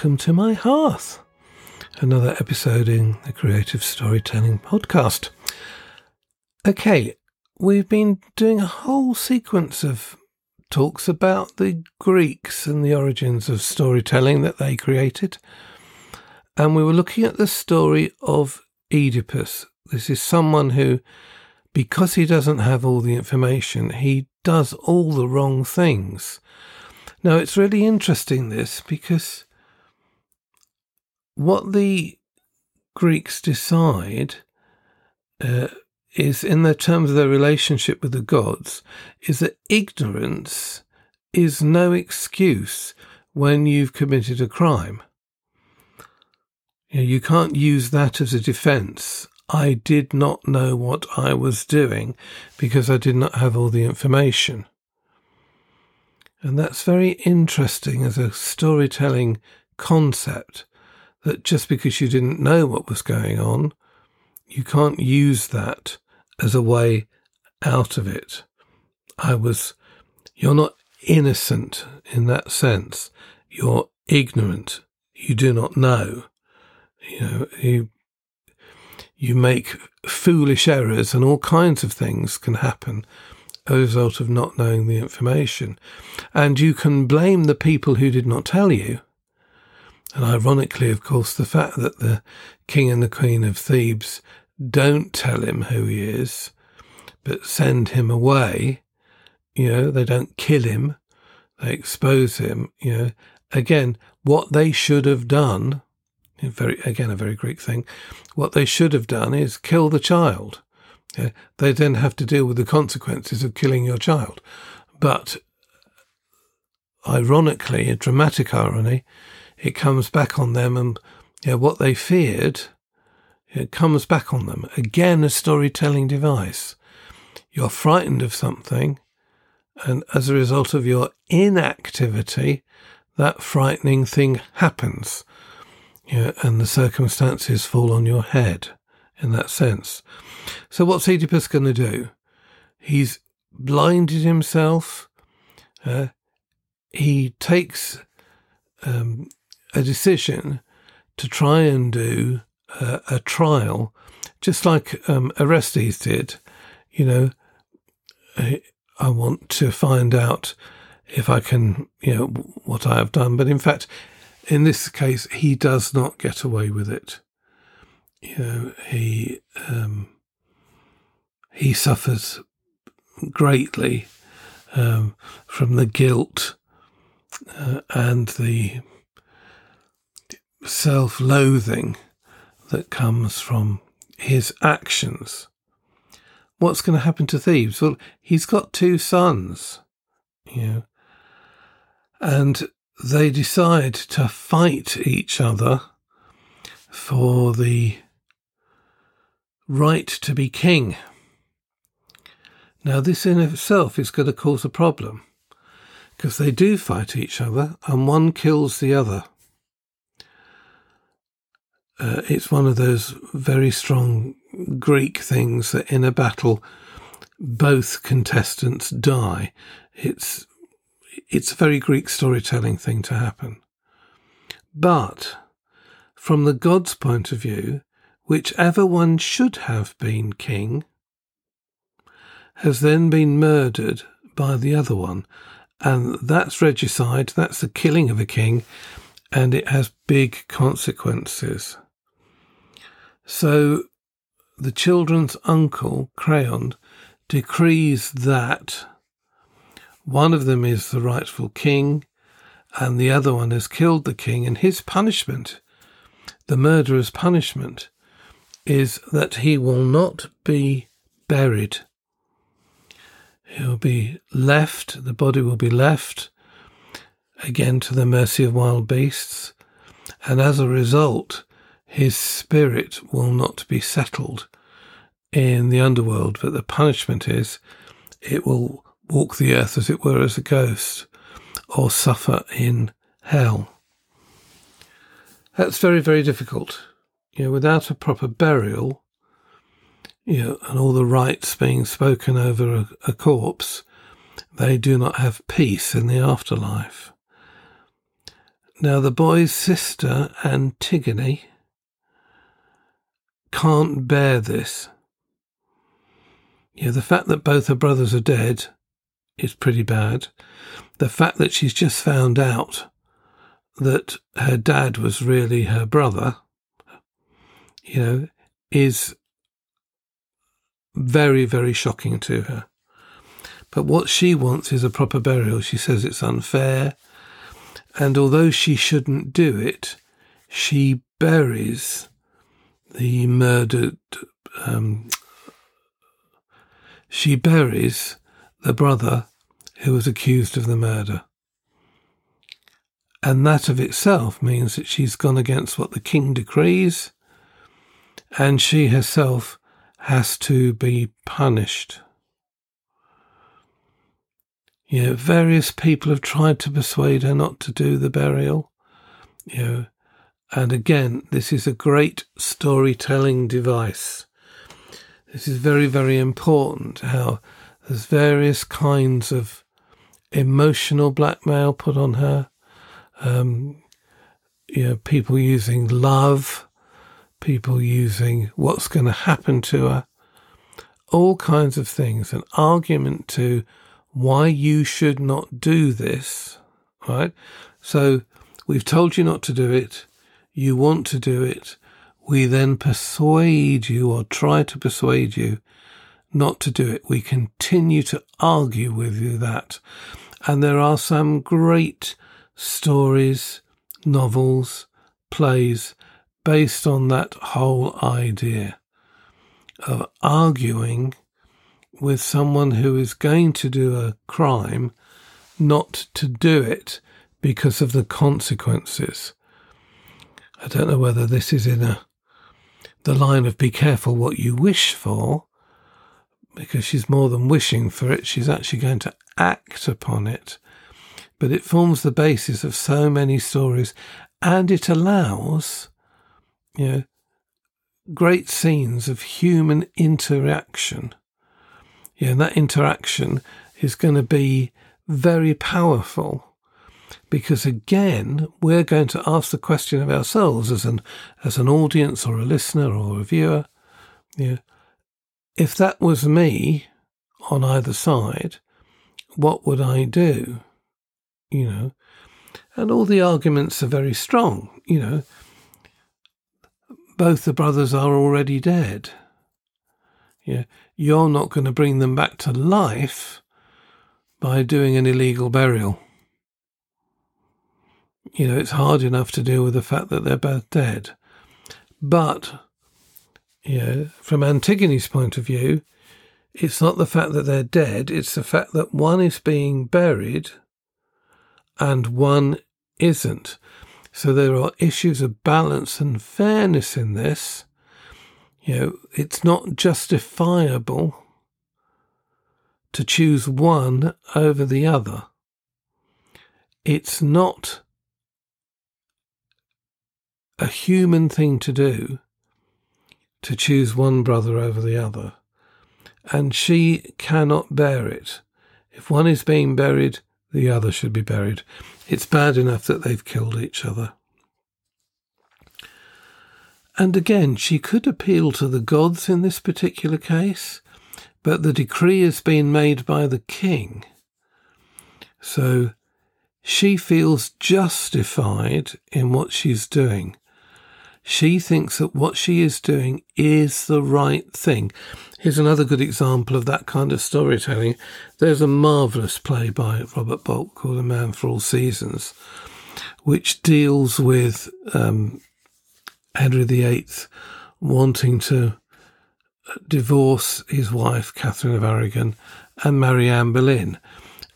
Welcome to my hearth. Another episode in the Creative Storytelling Podcast. Okay, we've been doing a whole sequence of talks about the Greeks and the origins of storytelling that they created. And we were looking at the story of Oedipus. This is someone who, because he doesn't have all the information, he does all the wrong things now, it's really interesting this because what the Greeks decide uh, is, in the terms of their relationship with the gods, is that ignorance is no excuse when you've committed a crime. You, know, you can't use that as a defense. I did not know what I was doing because I did not have all the information. And that's very interesting as a storytelling concept that just because you didn't know what was going on, you can't use that as a way out of it. I was, you're not innocent in that sense. You're ignorant. You do not know. You know, you, you make foolish errors and all kinds of things can happen as a result of not knowing the information. And you can blame the people who did not tell you. And ironically, of course, the fact that the king and the queen of Thebes don't tell him who he is, but send him away, you know, they don't kill him, they expose him, you know, again, what they should have done, very, again, a very Greek thing, what they should have done is kill the child. Yeah, they then have to deal with the consequences of killing your child. But ironically, a dramatic irony, it comes back on them and yeah, what they feared, it comes back on them. Again, a storytelling device. You're frightened of something, and as a result of your inactivity, that frightening thing happens. Yeah, and the circumstances fall on your head in that sense. So, what's Oedipus going to do? He's blinded himself. Uh, he takes um, a decision to try and do uh, a trial, just like um, Orestes did. You know, I, I want to find out if I can, you know, what I have done. But in fact, in this case, he does not get away with it you know, he um, he suffers greatly um, from the guilt uh, and the self-loathing that comes from his actions. What's going to happen to Thebes? Well, he's got two sons, you know, and they decide to fight each other for the right to be king. Now, this in itself is going to cause a problem because they do fight each other and one kills the other. Uh, it's one of those very strong Greek things that in a battle both contestants die. It's it's a very Greek storytelling thing to happen. But from the god's point of view, whichever one should have been king has then been murdered by the other one. And that's regicide, that's the killing of a king, and it has big consequences. So the children's uncle, Creon, decrees that one of them is the rightful king, and the other one has killed the king, and his punishment, the murderer's punishment, is that he will not be buried. He'll be left, the body will be left again to the mercy of wild beasts, and as a result, his spirit will not be settled in the underworld, but the punishment is it will walk the earth as it were as a ghost or suffer in hell. That's very, very difficult you know, without a proper burial, you know, and all the rites being spoken over a, a corpse, they do not have peace in the afterlife. Now, the boy's sister, Antigone, can't bear this. Yeah, the fact that both her brothers are dead is pretty bad. The fact that she's just found out that her dad was really her brother, you know, is very, very shocking to her. But what she wants is a proper burial. She says it's unfair. And although she shouldn't do it, she buries the murdered, um, she buries the brother who was accused of the murder. And that of itself means that she's gone against what the king decrees, and she herself has to be punished. You know, various people have tried to persuade her not to do the burial. You know, and again, this is a great storytelling device. This is very, very important how there's various kinds of emotional blackmail put on her. Um, you know, people using love, people using what's going to happen to her, all kinds of things. An argument to why you should not do this, right? So we've told you not to do it. You want to do it. We then persuade you or try to persuade you not to do it. We continue to argue with you that. And there are some great stories, novels, plays based on that whole idea of arguing with someone who is going to do a crime not to do it because of the consequences. I don't know whether this is in a the line of be careful what you wish for, because she's more than wishing for it, she's actually going to act upon it. But it forms the basis of so many stories and it allows, you know, great scenes of human interaction yeah, and that interaction is going to be very powerful because again, we're going to ask the question of ourselves as an as an audience or a listener or a viewer. Yeah, if that was me on either side, what would I do? You know, and all the arguments are very strong. You know, both the brothers are already dead. Yeah, you're not going to bring them back to life by doing an illegal burial. You know, it's hard enough to deal with the fact that they're both dead. But, you know, from Antigone's point of view, it's not the fact that they're dead, it's the fact that one is being buried and one isn't. So there are issues of balance and fairness in this you know, it's not justifiable to choose one over the other. It's not a human thing to do to choose one brother over the other. And she cannot bear it. If one is being buried, the other should be buried. It's bad enough that they've killed each other. And again, she could appeal to the gods in this particular case, but the decree has been made by the king. So she feels justified in what she's doing. She thinks that what she is doing is the right thing. Here's another good example of that kind of storytelling. There's a marvellous play by Robert Bolt called A Man for All Seasons, which deals with um, Henry VIII wanting to divorce his wife, Catherine of Aragon, and marry Anne Boleyn.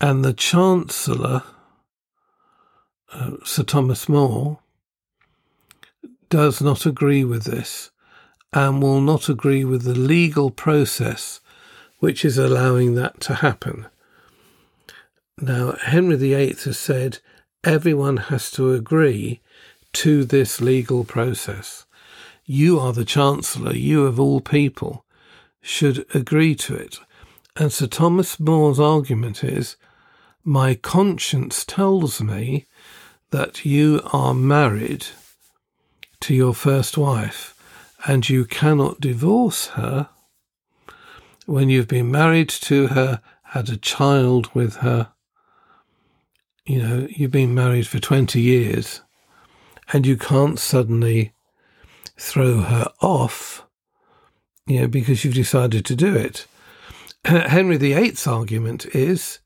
And the Chancellor, uh, Sir Thomas More, does not agree with this and will not agree with the legal process which is allowing that to happen. Now, Henry VIII has said everyone has to agree to this legal process. You are the Chancellor, you of all people should agree to it. And Sir Thomas More's argument is my conscience tells me that you are married to your first wife and you cannot divorce her when you've been married to her, had a child with her, you know, you've been married for 20 years and you can't suddenly throw her off, you know, because you've decided to do it. Henry VIII's argument is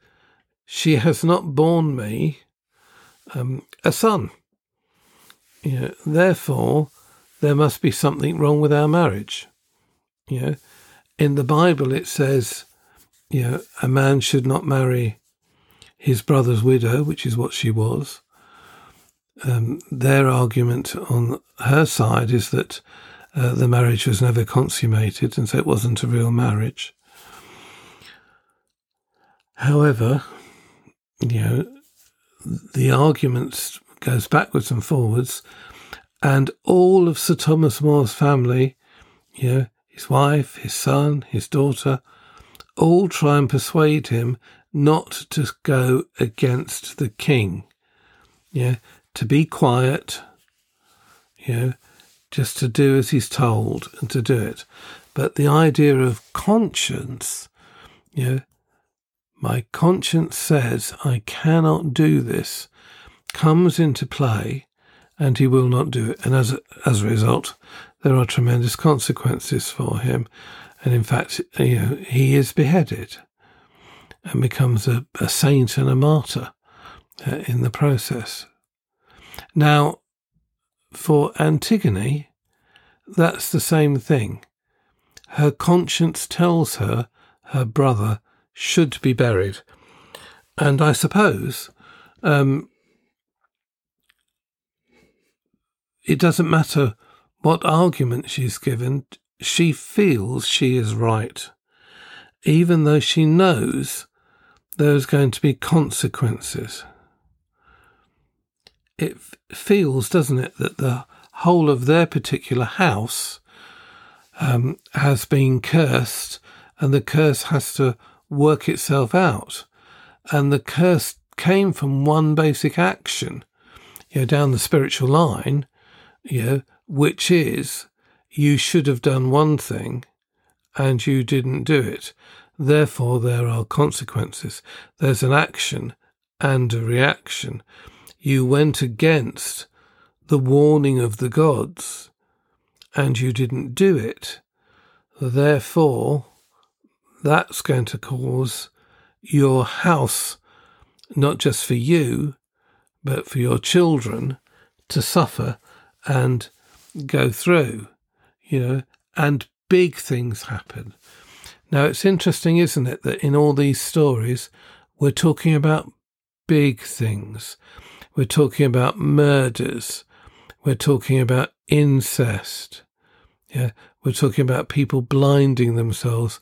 she has not borne me um, a son. You know, therefore, there must be something wrong with our marriage. You know, in the Bible it says, you know, a man should not marry his brother's widow, which is what she was. Um, their argument on her side is that uh, the marriage was never consummated, and so it wasn't a real marriage. However, you know, the argument goes backwards and forwards, and all of Sir Thomas More's family, you know, his wife, his son, his daughter, all try and persuade him not to go against the king. Yeah, to be quiet, you know, just to do as he's told and to do it. But the idea of conscience, you know, my conscience says I cannot do this, comes into play, and he will not do it. And as a, as a result, there are tremendous consequences for him. And in fact, you know, he is beheaded and becomes a, a saint and a martyr uh, in the process. Now, for Antigone, that's the same thing. Her conscience tells her her brother should be buried. And I suppose um, it doesn't matter what argument she's given, she feels she is right, even though she knows there's going to be consequences. It feels, doesn't it, that the whole of their particular house um, has been cursed and the curse has to work itself out. And the curse came from one basic action, you know, down the spiritual line, you know, which is you should have done one thing and you didn't do it. Therefore, there are consequences. There's an action and a reaction. You went against the warning of the gods and you didn't do it. Therefore, that's going to cause your house, not just for you, but for your children to suffer and go through, you know, and big things happen. Now, it's interesting, isn't it, that in all these stories, we're talking about big things. We're talking about murders. We're talking about incest. Yeah, we're talking about people blinding themselves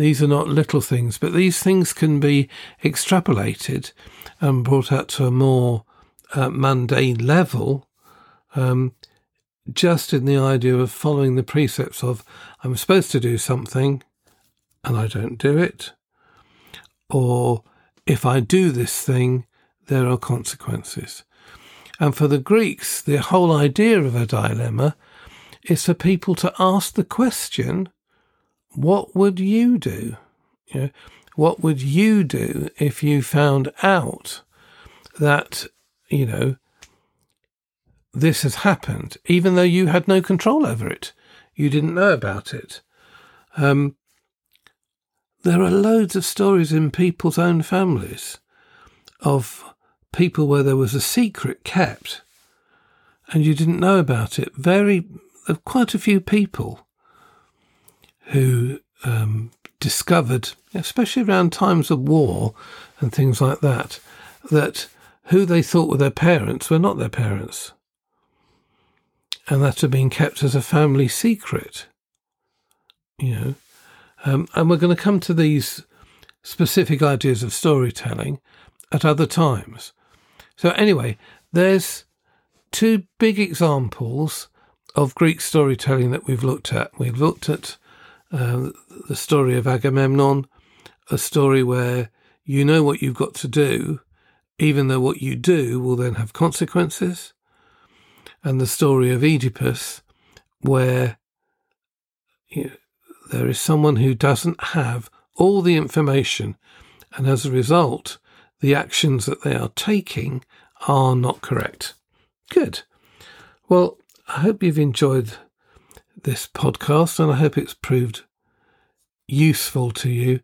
these are not little things, but these things can be extrapolated and brought out to a more uh, mundane level, um, just in the idea of following the precepts of I'm supposed to do something and I don't do it, or if I do this thing, there are consequences. And for the Greeks, the whole idea of a dilemma is for people to ask the question what would you do? You know, what would you do if you found out that, you know, this has happened, even though you had no control over it? You didn't know about it. Um, there are loads of stories in people's own families of people where there was a secret kept and you didn't know about it. Very, quite a few people who um, discovered, especially around times of war and things like that, that who they thought were their parents were not their parents. And that had been kept as a family secret. You know, um, and we're going to come to these specific ideas of storytelling at other times. So, anyway, there's two big examples of Greek storytelling that we've looked at. We've looked at uh, the story of Agamemnon, a story where you know what you've got to do, even though what you do will then have consequences. And the story of Oedipus, where you know, there is someone who doesn't have all the information, and as a result, the actions that they are taking are not correct. Good. Well, I hope you've enjoyed this podcast and I hope it's proved useful to you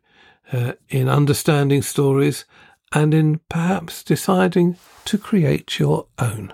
uh, in understanding stories and in perhaps deciding to create your own.